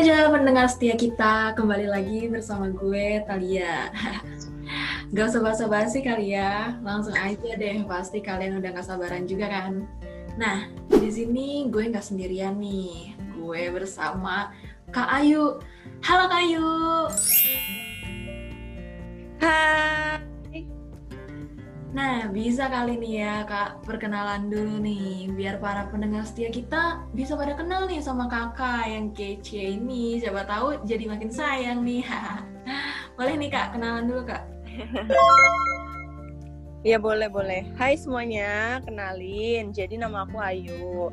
remaja pendengar setia kita, kembali lagi bersama gue Talia. Gak usah basa-basi kali ya, langsung aja deh. Pasti kalian udah gak sabaran juga kan. Nah, di sini gue nggak sendirian nih. Gue bersama Kak Ayu. Halo Kak Ayu. Hai. Nah, bisa kali nih ya Kak perkenalan dulu nih, biar para pendengar setia kita bisa pada kenal nih sama kakak yang kece ini. Siapa tahu jadi makin sayang nih. Boleh nih Kak, kenalan dulu Kak. Ya boleh boleh. Hai semuanya, kenalin. Jadi nama aku Ayu.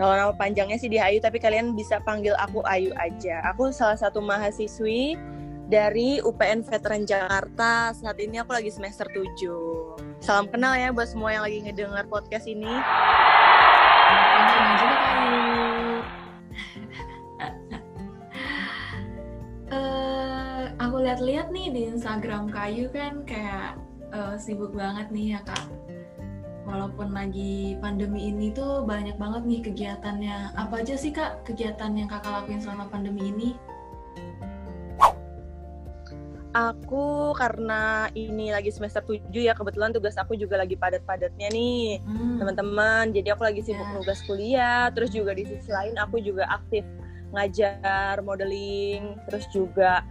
Kalau nama panjangnya sih di Ayu, tapi kalian bisa panggil aku Ayu aja. Aku salah satu mahasiswi dari UPN Veteran Jakarta. Saat ini aku lagi semester 7. Salam kenal ya buat semua yang lagi ngedengar podcast ini. Eh, aku lihat-lihat nih di Instagram Kayu kan kayak eh, sibuk banget nih ya kak. Walaupun lagi pandemi ini tuh banyak banget nih kegiatannya. Apa aja sih kak kegiatan yang kakak lakuin selama pandemi ini? Aku karena ini lagi semester 7 ya, kebetulan tugas aku juga lagi padat-padatnya nih. Hmm, teman-teman. Jadi aku lagi sibuk Ya. nugas kuliah, terus juga di sisi lain aku juga aktif ngajar modeling, terus juga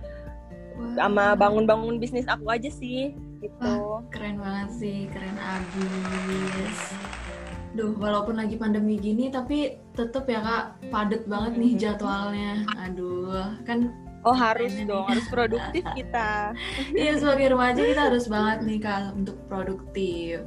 wah, sama bangun-bangun bisnis aku aja sih gitu. Keren banget sih, keren abis. Duh, walaupun lagi pandemi gini, tapi tetep ya kak padet banget nih Hmm. jadwalnya. Aduh, kan Oh harus dong, harus produktif kita. Iya sebagai remaja kita harus banget nih kak untuk produktif.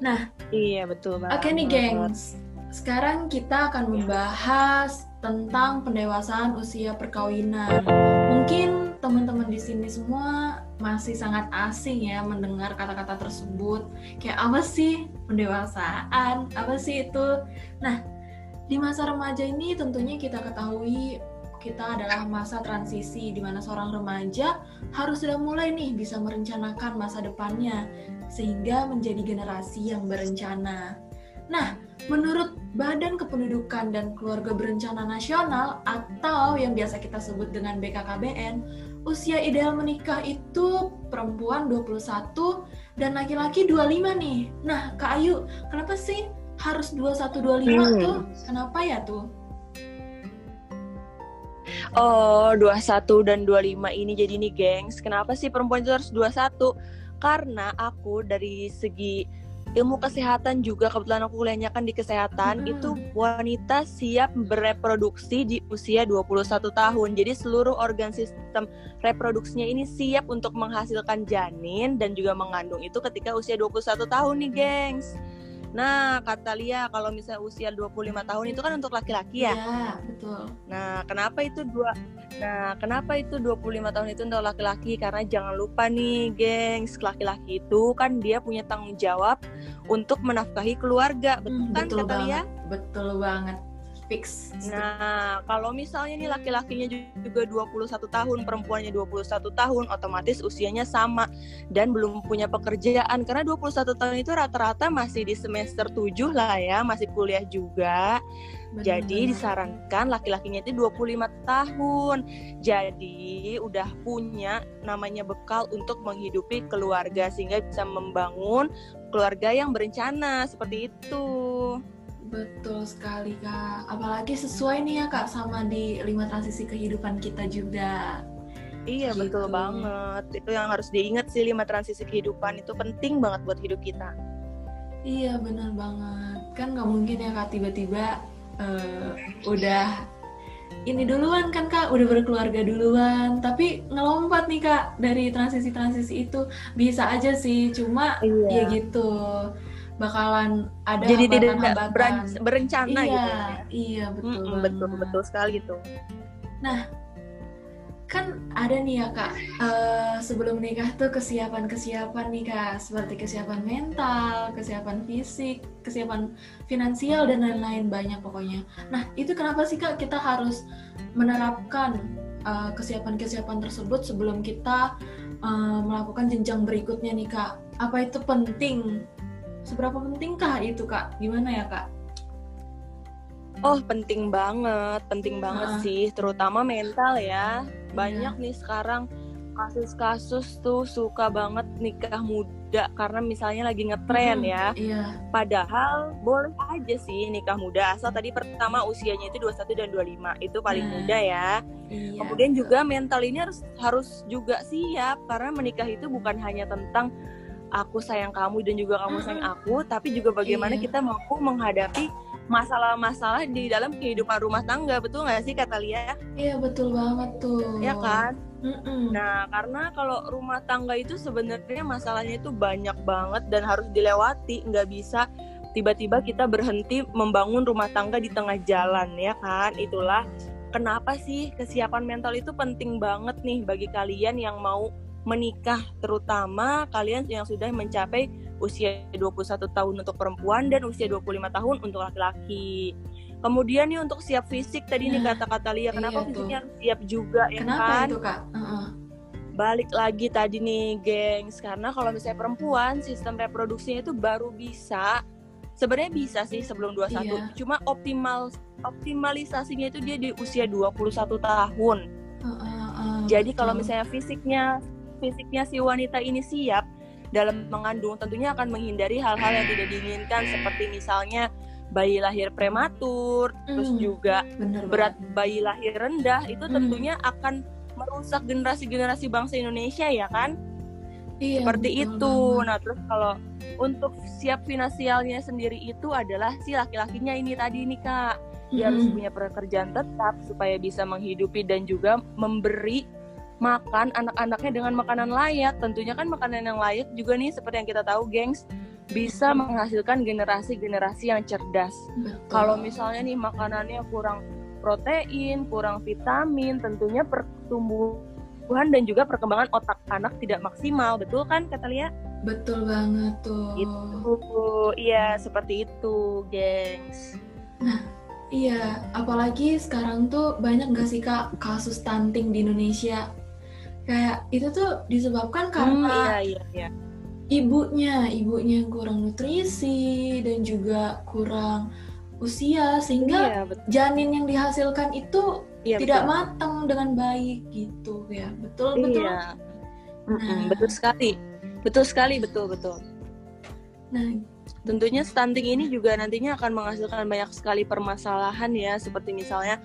Nah, Iya betul banget. oke nih gengs. Sekarang kita akan membahas tentang pendewasaan usia perkawinan. Mungkin teman-teman di sini semua masih sangat asing ya mendengar kata-kata tersebut. Kayak apa sih pendewasaan? Apa sih itu? Nah, di masa remaja ini tentunya kita ketahui kita adalah masa transisi di mana seorang remaja harus sudah mulai nih bisa merencanakan masa depannya sehingga menjadi generasi yang berencana. Nah, menurut Badan Kependudukan dan Keluarga Berencana Nasional atau yang biasa kita sebut dengan BKKBN, usia ideal menikah itu perempuan 21 dan laki-laki 25 nih. Nah, Kak Ayu, kenapa sih harus 21 25 Hmm. tuh? Kenapa ya tuh? Oh, 21 dan 25 ini jadi nih gengs. Kenapa sih perempuan itu harus 21? Karena aku dari segi ilmu kesehatan juga kebetulan aku kuliahnya kan di kesehatan Hmm. itu wanita siap bereproduksi di usia 21 tahun. Jadi seluruh organ sistem reproduksinya ini siap untuk menghasilkan janin dan juga mengandung itu ketika usia 21 tahun nih, gengs. Nah, kata Lia kalau misalnya usia 25 tahun itu kan untuk laki-laki ya. Ya, betul. Nah, kenapa itu dua Nah, kenapa itu 25 tahun itu untuk laki-laki? Karena jangan lupa nih, gengs, laki-laki itu kan dia punya tanggung jawab untuk menafkahi keluarga, betul Hmm, kan betul kata Lia? banget. Betul banget. Fix. Nah, kalau misalnya nih laki-lakinya juga 21 tahun, perempuannya 21 tahun, otomatis usianya sama dan belum punya pekerjaan. Karena 21 tahun itu rata-rata masih di semester 7 lah ya, masih kuliah juga. Jadi Benar-benar. disarankan laki-lakinya itu 25 tahun. Jadi udah punya namanya bekal untuk menghidupi keluarga sehingga bisa membangun keluarga yang berencana seperti itu. Betul sekali kak. Apalagi sesuai nih ya kak sama di lima transisi kehidupan kita juga. Iya Gitu. betul banget. Itu yang harus diingat sih lima transisi kehidupan itu penting banget buat hidup kita. Iya benar banget. Kan nggak mungkin ya kak tiba-tiba eh, udah ini duluan kan kak, udah berkeluarga duluan. Tapi ngelompat nih kak dari transisi-transisi itu bisa aja sih. Cuma ya gitu bakalan ada Jadi tidak beran- berencana iya, gitu ya. Iya betul Mm-mm, betul betul sekali itu. kan ada nih ya kak eh, sebelum menikah tuh kesiapan-kesiapan nih kak seperti kesiapan mental, kesiapan fisik, kesiapan finansial dan lain-lain banyak pokoknya. Nah itu kenapa sih kak kita harus menerapkan eh, kesiapan-kesiapan tersebut sebelum kita eh, melakukan jenjang berikutnya nih kak? Apa itu penting? Seberapa pentingkah itu kak? Gimana ya kak? Oh, penting banget, penting banget Ah. sih, terutama mental ya. Banyak Iya. nih sekarang kasus-kasus tuh suka banget nikah muda karena misalnya lagi ngetren Mm-mm, ya. Iya. Padahal boleh aja sih nikah muda asal tadi pertama usianya itu 21 dan 25 itu paling Nah. muda ya. Iya. Kemudian juga mental ini harus harus juga siap karena menikah itu bukan hanya tentang aku sayang kamu dan juga kamu sayang aku, tapi juga bagaimana Iya. kita mampu menghadapi masalah-masalah di dalam kehidupan rumah tangga, betul nggak sih kata Lia? Iya betul banget tuh. Ya kan? Mm-mm. Nah, karena kalau rumah tangga itu sebenarnya masalahnya itu banyak banget dan harus dilewati, nggak bisa tiba-tiba kita berhenti membangun rumah tangga di tengah jalan, ya kan? Itulah kenapa sih kesiapan mental itu penting banget nih bagi kalian yang mau menikah, terutama kalian yang sudah mencapai usia 21 tahun untuk perempuan dan usia 25 tahun untuk laki-laki. Kemudian nih untuk siap fisik tadi nih Nah, kata-kata Lia, kenapa iya fisiknya harus siap juga ya Kenapa kan? itu kak? Heeh. balik lagi tadi nih gengs karena kalau misalnya perempuan sistem reproduksinya itu baru bisa sebenarnya bisa sih sebelum 21 Iya. cuma optimal optimalisasinya itu dia di usia 21 tahun Heeh, heeh, jadi kalau misalnya fisiknya fisiknya si wanita ini siap dalam mengandung tentunya akan menghindari hal-hal yang tidak diinginkan seperti misalnya bayi lahir prematur terus Hmm. juga bener berat banget. bayi lahir rendah itu Hmm. tentunya akan merusak generasi-generasi bangsa Indonesia ya kan Iya, seperti betul itu. banget. Nah, terus kalau untuk siap finansialnya sendiri itu adalah si laki-lakinya ini tadi nih Kak. Dia harus Mm-mm. punya pekerjaan tetap supaya bisa menghidupi dan juga memberi makan anak-anaknya dengan makanan layak. Tentunya kan makanan yang layak juga nih seperti yang kita tahu, gengs, bisa menghasilkan generasi-generasi yang cerdas. Betul. Kalau misalnya nih makanannya kurang protein, kurang vitamin, tentunya pertumbuhan dan juga perkembangan otak anak tidak maksimal, betul kan kata Lia? betul banget tuh. Itu, iya seperti itu, gengs. Iya, apalagi sekarang tuh banyak gak sih kak kasus stunting di Indonesia? Kayak itu tuh disebabkan Hmm, karena iya iya iya. ibunya, ibunya yang kurang nutrisi dan juga kurang usia sehingga Iya, betul. janin yang dihasilkan itu Iya, tidak betul. matang dengan baik gitu ya. Betul betul. Iya. Mm-mm, Nah. betul sekali. Betul sekali, betul betul. Nah, Tentunya stunting ini juga nantinya akan menghasilkan banyak sekali permasalahan ya, seperti misalnya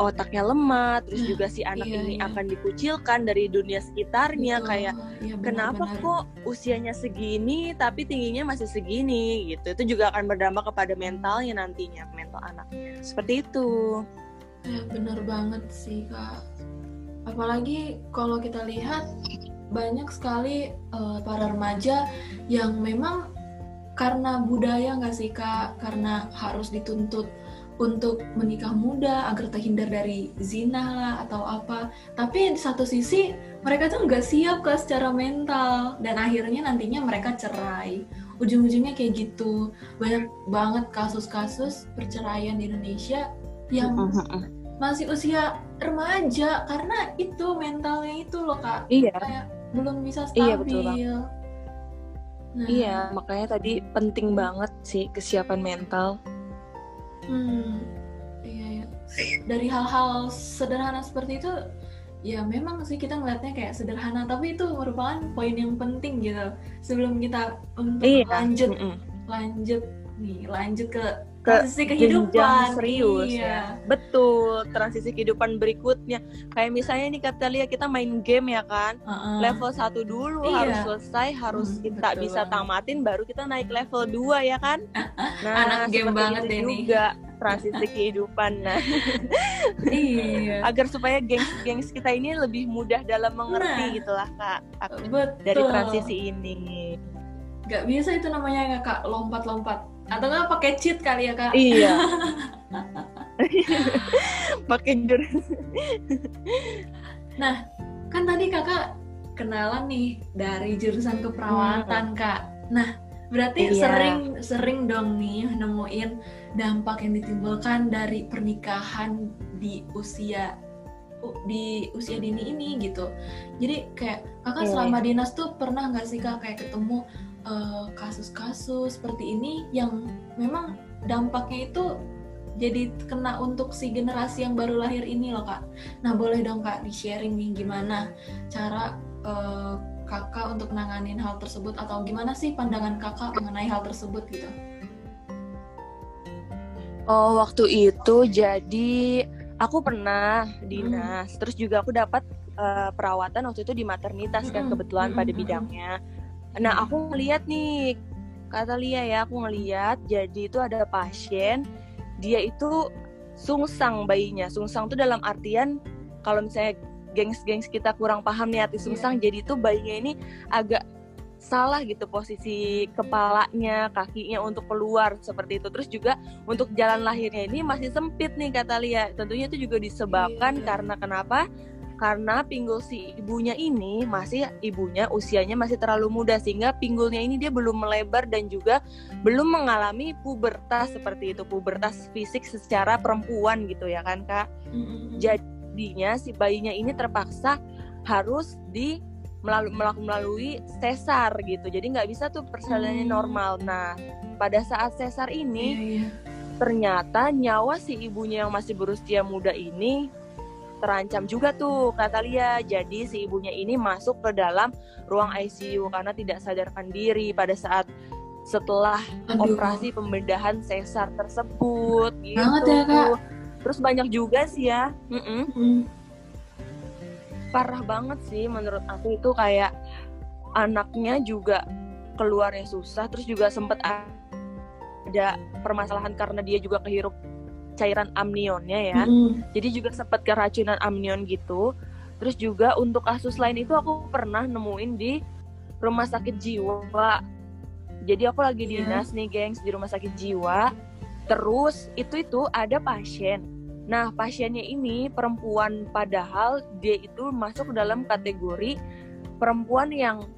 otaknya lemah, terus Nah, juga si anak iya, ini iya. akan dikucilkan dari dunia sekitarnya betul. kayak Iya, kenapa benar-benar. kok usianya segini tapi tingginya masih segini gitu. Itu juga akan berdampak kepada mentalnya nantinya, mental anaknya. Seperti itu. Ya, bener banget sih kak. Apalagi kalau kita lihat banyak sekali eh, para remaja yang memang karena budaya nggak sih kak, karena harus dituntut untuk menikah muda agar terhindar dari zina lah atau apa. Tapi di satu sisi mereka tuh nggak siap kak secara mental dan akhirnya nantinya mereka cerai. Ujung-ujungnya kayak gitu. Banyak banget kasus-kasus perceraian di Indonesia yang masih usia remaja karena itu mentalnya itu loh kak Iya, kayak belum bisa Iya, stabil. betul Nah, iya. Makanya tadi penting banget sih kesiapan mental. Hmm, iya, iya. Dari hal-hal sederhana seperti itu, ya memang sih kita ngeliatnya kayak sederhana, tapi itu merupakan poin yang penting gitu. Sebelum kita untuk Iya. lanjut, Mm-mm. lanjut nih, lanjut ke Ke transisi kehidupan. serius iya. ya. Betul, transisi kehidupan berikutnya. Kayak misalnya nih kata Lia kita main game ya kan. Heeh. Level 1 dulu Iya. harus selesai, harus Hmm, kita betul bisa tamatin baru kita naik level 2 ya kan? Nah, Anak game banget nih. juga transisi kehidupan. Nah, iya. agar supaya gengs-gengs kita ini lebih mudah dalam mengerti Nah. gitulah Kak. Betul. Dari transisi ini. Gak bisa itu namanya kak lompat-lompat atau nggak pakai cheat kali ya kak? Iya. Makin jur. Nah kan tadi kakak kenalan nih dari jurusan keperawatan kak. Nah berarti Iya. sering sering dong nih nemuin dampak yang ditimbulkan dari pernikahan di usia di usia dini ini gitu. Jadi kayak kakak Iya. selama dinas tuh pernah nggak sih kak kayak ketemu eh, kasus-kasus seperti ini yang memang dampaknya itu jadi kena untuk si generasi yang baru lahir ini loh kak. Nah boleh dong kak di sharing nih gimana cara uh, kakak untuk nanganin hal tersebut atau gimana sih pandangan kakak mengenai hal tersebut gitu? Oh waktu itu jadi aku pernah dinas, hmm. terus juga aku dapat uh, perawatan waktu itu di maternitas kan kebetulan hmm. pada bidangnya. Nah aku ngeliat nih kata Lia ya aku ngeliat jadi itu ada pasien dia itu sungsang bayinya. Sungsang itu dalam artian kalau misalnya gengs-gengs kita kurang paham nih arti iya. sungsang, yeah. jadi itu bayinya ini agak salah gitu posisi kepalanya, kakinya untuk keluar seperti itu. Terus juga untuk jalan lahirnya ini masih sempit nih kata Lia. Tentunya itu juga disebabkan yeah. karena kenapa? Karena pinggul si ibunya ini masih ibunya usianya masih terlalu muda sehingga pinggulnya ini dia belum melebar dan juga belum mengalami pubertas seperti itu pubertas fisik secara perempuan gitu ya kan kak mm-hmm. jadinya si bayinya ini terpaksa harus di melalui melalui sesar gitu jadi nggak bisa tuh persalinannya mm. normal nah pada saat sesar ini yeah, yeah. ternyata nyawa si ibunya yang masih berusia muda ini terancam juga tuh kata Lia. Jadi si ibunya ini masuk ke dalam ruang ICU karena tidak sadarkan diri pada saat setelah Aduh. operasi pembedahan sesar tersebut gitu. Banget ya, Kak. Terus banyak juga sih ya. Mm -mm. Hmm. Parah banget sih menurut aku itu kayak anaknya juga keluarnya susah terus juga sempat ada permasalahan karena dia juga kehirup cairan amnionnya ya. Mm. Jadi juga sempat keracunan amnion gitu. Terus juga untuk kasus lain itu aku pernah nemuin di rumah sakit jiwa. Jadi aku lagi yeah. dinas nih, gengs, di rumah sakit jiwa. Terus itu itu ada pasien. Nah, pasiennya ini perempuan padahal dia itu masuk dalam kategori perempuan yang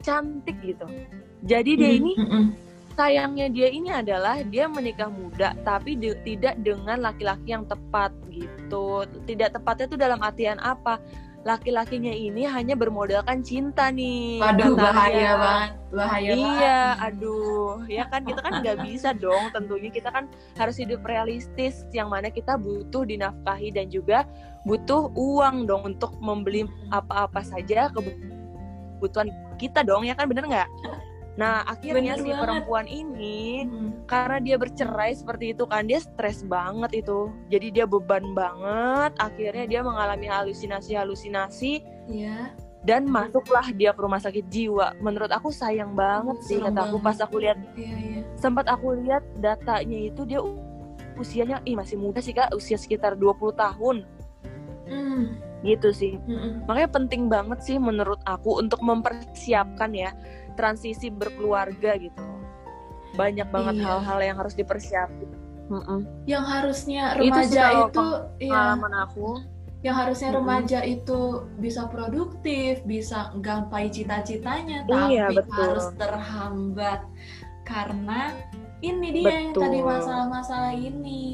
cantik gitu. Jadi dia mm -hmm. ini sayangnya dia ini adalah dia menikah muda tapi de tidak dengan laki-laki yang tepat gitu. Tidak tepatnya itu dalam artian apa? Laki-lakinya ini hanya bermodalkan cinta nih aduh bahaya banget bahaya iya banget. aduh. Ya kan kita kan nggak bisa dong tentunya kita kan harus hidup realistis yang mana kita butuh dinafkahi dan juga butuh uang dong untuk membeli apa-apa saja kebutuhan kita dong ya kan bener nggak Nah, akhirnya Bener si banget. perempuan ini hmm. karena dia bercerai seperti itu kan dia stres banget itu. Jadi dia beban banget, akhirnya dia mengalami halusinasi-halusinasi. Iya. Dan masuklah dia ke rumah sakit jiwa. Menurut aku sayang banget sih kata aku pas aku lihat. Iya, iya. Sempat aku lihat datanya itu dia usianya ih masih muda sih Kak, usia sekitar 20 tahun. Hmm. Gitu sih. Hmm. Makanya penting banget sih menurut aku untuk mempersiapkan ya transisi berkeluarga gitu banyak banget iya. hal-hal iya. yang harus dipersiapkan mm -mm. yang harusnya remaja itu, itu ya aku yang harusnya mm -hmm. remaja itu bisa produktif bisa gapai cita-citanya iya, tapi betul. harus terhambat karena ini dia betul. yang tadi masalah-masalah ini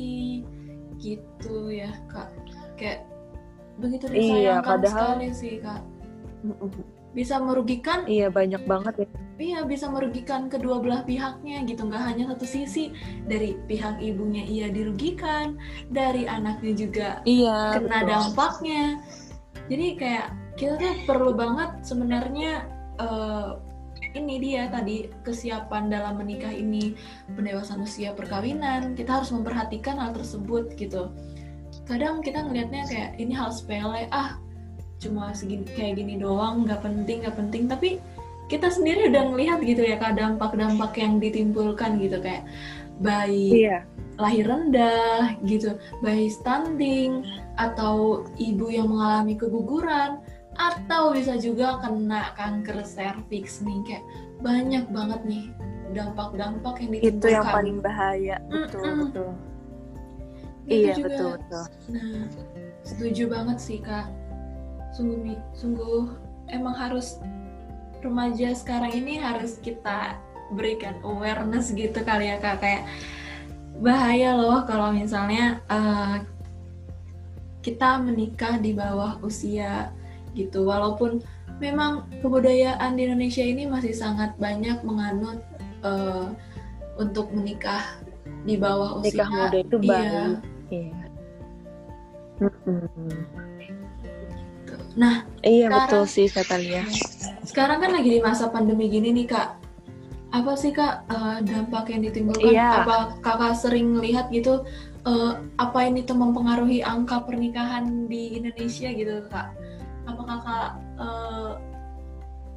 gitu ya kak kayak begitu iya, disayangkan iya, padahal... sekali sih kak bisa merugikan iya banyak banget ya. Iya bisa merugikan kedua belah pihaknya gitu. Nggak hanya satu sisi dari pihak ibunya ia dirugikan dari anaknya juga iya, kena betul. dampaknya. Jadi kayak kita tuh perlu banget sebenarnya uh, ini dia tadi kesiapan dalam menikah ini pendewasaan usia perkawinan. Kita harus memperhatikan hal tersebut gitu. Kadang kita ngelihatnya kayak ini hal sepele ah cuma segini kayak gini doang nggak penting nggak penting. Tapi kita sendiri udah ngelihat gitu ya kak dampak-dampak yang ditimbulkan gitu. Kayak bayi iya. lahir rendah gitu bayi stunting atau ibu yang mengalami keguguran atau bisa juga kena kanker serviks nih. Kayak banyak banget nih dampak-dampak yang ditimbulkan itu yang paling bahaya. Betul mm -mm. betul iya juga, betul betul. Nah setuju banget sih kak sungguh sungguh emang harus remaja sekarang ini harus kita berikan awareness gitu kali ya kak. Kayak bahaya loh kalau misalnya uh, kita menikah di bawah usia gitu. Walaupun memang kebudayaan di Indonesia ini masih sangat banyak menganut uh, untuk menikah di bawah usia. nikah muda itu iya. iya Nah, iya sekarang- betul sih kata Lia sekarang kan lagi di masa pandemi gini nih kak. Apa sih kak eh, dampak yang ditimbulkan? Iya. Apa kakak sering lihat gitu? eh, apa ini tuh mempengaruhi angka pernikahan di Indonesia gitu kak? Apa kakak eh,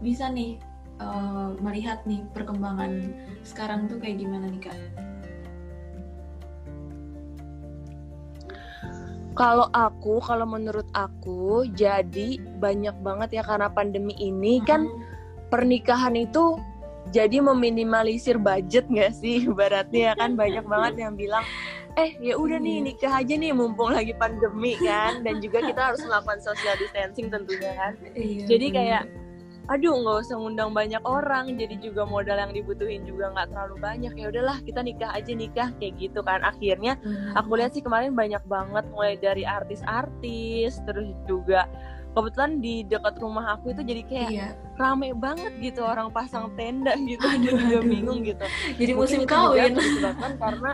bisa nih eh, melihat nih perkembangan sekarang tuh kayak gimana nih kak? Kalau aku, kalau menurut aku, jadi banyak banget ya karena pandemi ini kan pernikahan itu jadi meminimalisir budget nggak sih? Ibaratnya ya kan banyak banget yang bilang, eh ya udah nih nikah aja nih mumpung lagi pandemi kan, dan juga kita harus melakukan social distancing tentunya kan. Iya, Jadi bener. Aduh nggak usah ngundang banyak orang jadi juga modal yang dibutuhin juga nggak terlalu banyak ya udahlah kita nikah aja nikah kayak gitu kan akhirnya aku lihat sih kemarin banyak banget mulai dari artis-artis terus juga kebetulan di dekat rumah aku itu jadi kayak Iya. rame banget gitu orang pasang tenda gitu Aduh, juga aduh. bingung gitu Jadi Mungkin musim juga kawin. karena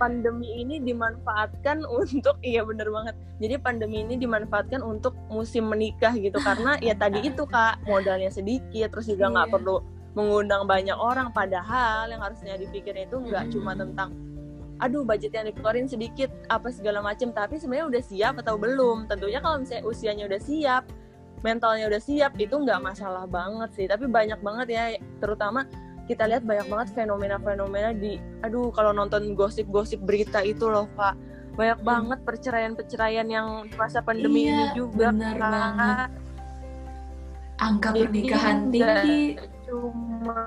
pandemi ini dimanfaatkan untuk iya bener banget. Jadi pandemi ini dimanfaatkan untuk musim menikah gitu. Karena ya tadi itu kak modalnya sedikit terus juga nggak Iya. perlu mengundang banyak orang. Padahal yang harusnya dipikirin itu nggak Mm-mm. cuma tentang aduh budget yang dikeluarin sedikit apa segala macam tapi sebenarnya udah siap atau belum? Tentunya kalau misalnya usianya udah siap mentalnya udah siap itu nggak masalah banget sih. Tapi banyak banget ya terutama kita lihat banyak banget fenomena-fenomena di aduh kalau nonton gosip-gosip berita itu loh kak banyak Hmm. banget perceraian-perceraian yang di masa pandemi Iya, ini juga benar banget. Angka Jadi pernikahan nggak tinggi. cuma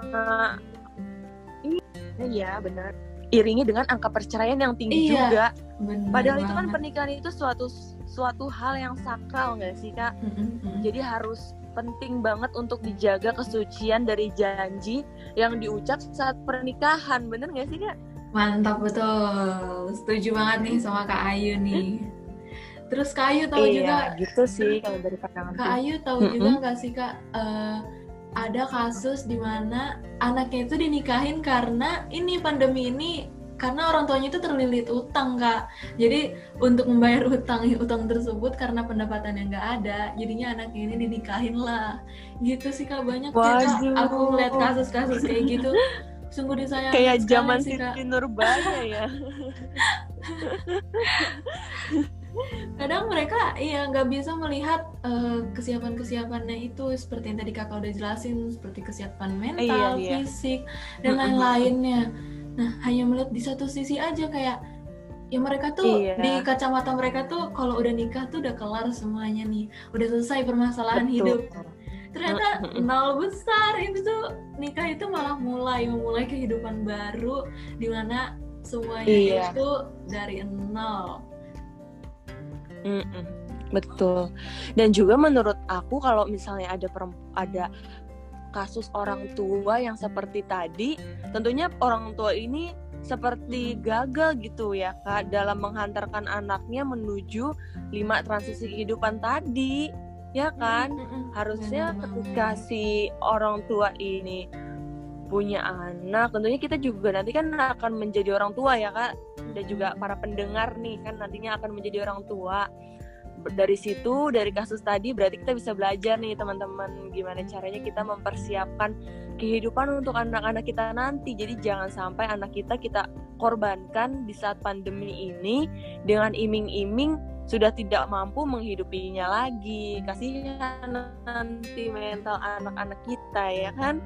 iya benar iringi dengan angka perceraian yang tinggi Iya, juga Bener padahal itu kan banget. pernikahan itu suatu suatu hal yang sakral nggak sih kak Mm-mm, mm-mm. jadi harus penting banget untuk dijaga kesucian dari janji yang diucap saat pernikahan bener nggak sih kak Mantap betul. Setuju banget nih sama Kak Ayu nih. Terus Kak Ayu tahu juga iya gitu sih kalau dari pandangan Kak Ayu tahu Mm-mm. juga nggak sih Kak eh, ada kasus di mana anaknya itu dinikahin karena ini pandemi ini karena orang tuanya itu terlilit utang Kak. Jadi untuk membayar utang utang tersebut karena pendapatannya nggak ada, jadinya anaknya ini dinikahin lah. Gitu sih Kak banyak ya Kak. Waduh. Aku melihat kasus-kasus kayak gitu. Sungguh disayangkan kayak zaman sih Kak. Siti Nurbaya ya kadang mereka iya nggak bisa melihat eh, kesiapan-kesiapannya itu seperti yang tadi kakak udah jelasin seperti kesiapan mental, Iya, iya. fisik dan lain-lainnya. Nah hanya melihat di satu sisi aja kayak ya mereka tuh Iya. di kacamata mereka tuh kalau udah nikah tuh udah kelar semuanya nih, udah selesai permasalahan hidup. Ternyata nol besar itu tuh nikah itu malah mulai memulai kehidupan baru di mana semuanya Iya. itu dari nol. Mm-mm, betul. Dan juga menurut aku kalau misalnya ada perem- ada kasus orang tua yang seperti tadi, tentunya orang tua ini seperti gagal gitu ya kak dalam menghantarkan anaknya menuju lima transisi kehidupan tadi, ya kan? Mm-mm. Harusnya ketika si orang tua ini punya anak, tentunya kita juga nanti kan akan menjadi orang tua ya kak dan juga para pendengar nih kan nantinya akan menjadi orang tua dari situ dari kasus tadi berarti kita bisa belajar nih teman-teman gimana caranya kita mempersiapkan kehidupan untuk anak-anak kita nanti. Jadi jangan sampai anak kita kita korbankan di saat pandemi ini dengan iming-iming sudah tidak mampu menghidupinya lagi. Kasihan nanti mental anak-anak kita ya kan?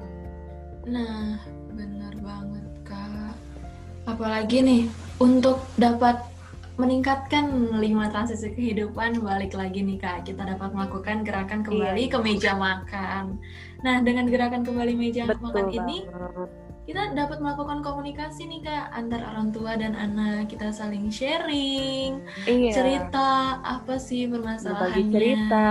Nah, benar banget, Kak. Apalagi nih, untuk dapat meningkatkan lima transisi kehidupan, balik lagi nih, Kak. Kita dapat melakukan gerakan kembali Iya. ke meja makan. Nah, dengan gerakan kembali meja makan betul ini, banget kita dapat melakukan komunikasi nih, Kak, antar orang tua dan anak. Kita saling sharing, iya cerita apa sih berbagi permasalahannya. cerita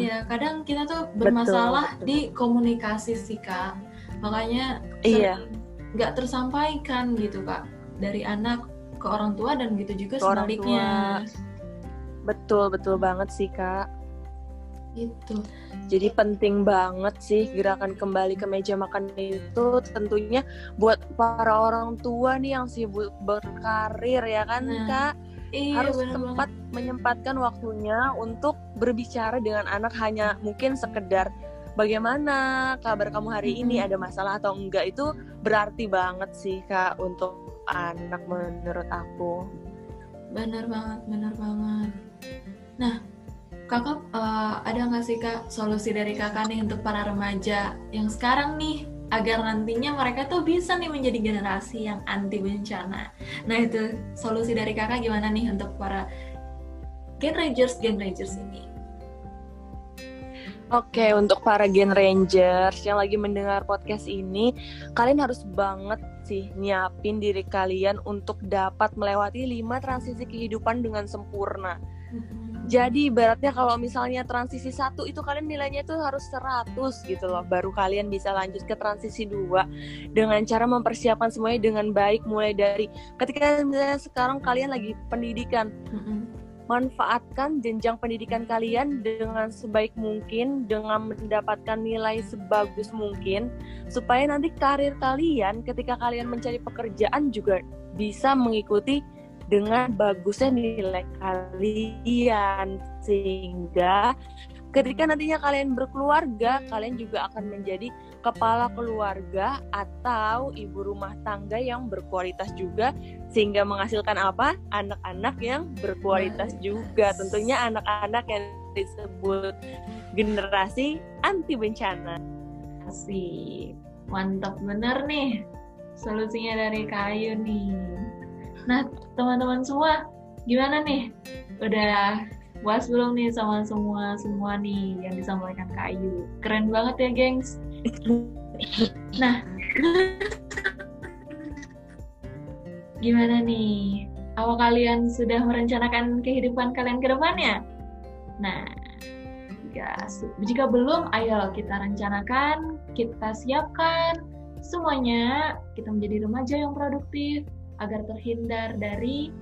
Ya, kadang kita tuh bermasalah betul. di komunikasi sih, Kak. Makanya Iya. nggak tersampaikan gitu, Kak. Dari anak ke orang tua dan gitu juga Ke orang sebaliknya. betul betul banget sih kak Itu. Jadi penting banget sih gerakan kembali ke meja makan itu tentunya buat para orang tua nih yang sibuk berkarir ya kan Nah, Kak Iya, harus bener banget. menyempatkan waktunya untuk berbicara dengan anak hanya mungkin sekedar bagaimana kabar kamu hari ini ada masalah atau enggak itu berarti banget sih Kak untuk anak menurut aku. Bener banget, bener banget. Nah, kakak eh, ada nggak sih kak solusi dari kakak nih untuk para remaja yang sekarang nih agar nantinya mereka tuh bisa nih menjadi generasi yang anti bencana. Nah itu solusi dari kakak gimana nih untuk para Gen Rangers Gen Rangers ini? Oke, untuk para Gen Rangers yang lagi mendengar podcast ini, kalian harus banget sih nyiapin diri kalian untuk dapat melewati lima transisi kehidupan dengan sempurna. Jadi ibaratnya kalau misalnya transisi satu itu kalian nilainya itu harus 100 gitu loh. Baru kalian bisa lanjut ke transisi dua dengan cara mempersiapkan semuanya dengan baik mulai dari ketika misalnya sekarang kalian lagi pendidikan Mm-mm. Manfaatkan jenjang pendidikan kalian dengan sebaik mungkin dengan mendapatkan nilai sebagus mungkin supaya nanti karir kalian ketika kalian mencari pekerjaan juga bisa mengikuti dengan bagusnya nilai kalian. Sehingga ketika nantinya kalian berkeluarga kalian juga akan menjadi kepala keluarga atau ibu rumah tangga yang berkualitas juga. Sehingga menghasilkan apa? Anak-anak yang berkualitas juga. Tentunya anak-anak yang disebut generasi anti bencana Asik. Mantap bener nih solusinya dari kayu nih. Nah, teman-teman semua, gimana nih? Udah puas belum nih sama semua semua nih yang disampaikan kayu? Keren banget ya, gengs. Nah, gimana nih? Apa kalian sudah merencanakan kehidupan kalian ke depannya? Nah, jika, jika belum, ayo kita rencanakan, kita siapkan semuanya, kita menjadi remaja yang produktif agar terhindar dari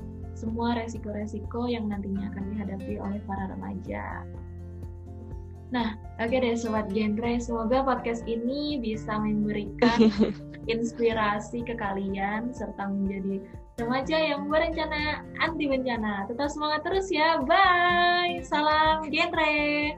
semua resiko-resiko yang nantinya akan dihadapi oleh para remaja. Nah, oke deh Sobat Genre, semoga podcast ini bisa memberikan inspirasi ke kalian serta menjadi remaja yang berencana anti bencana. Tetap semangat terus ya. Bye. Salam genre.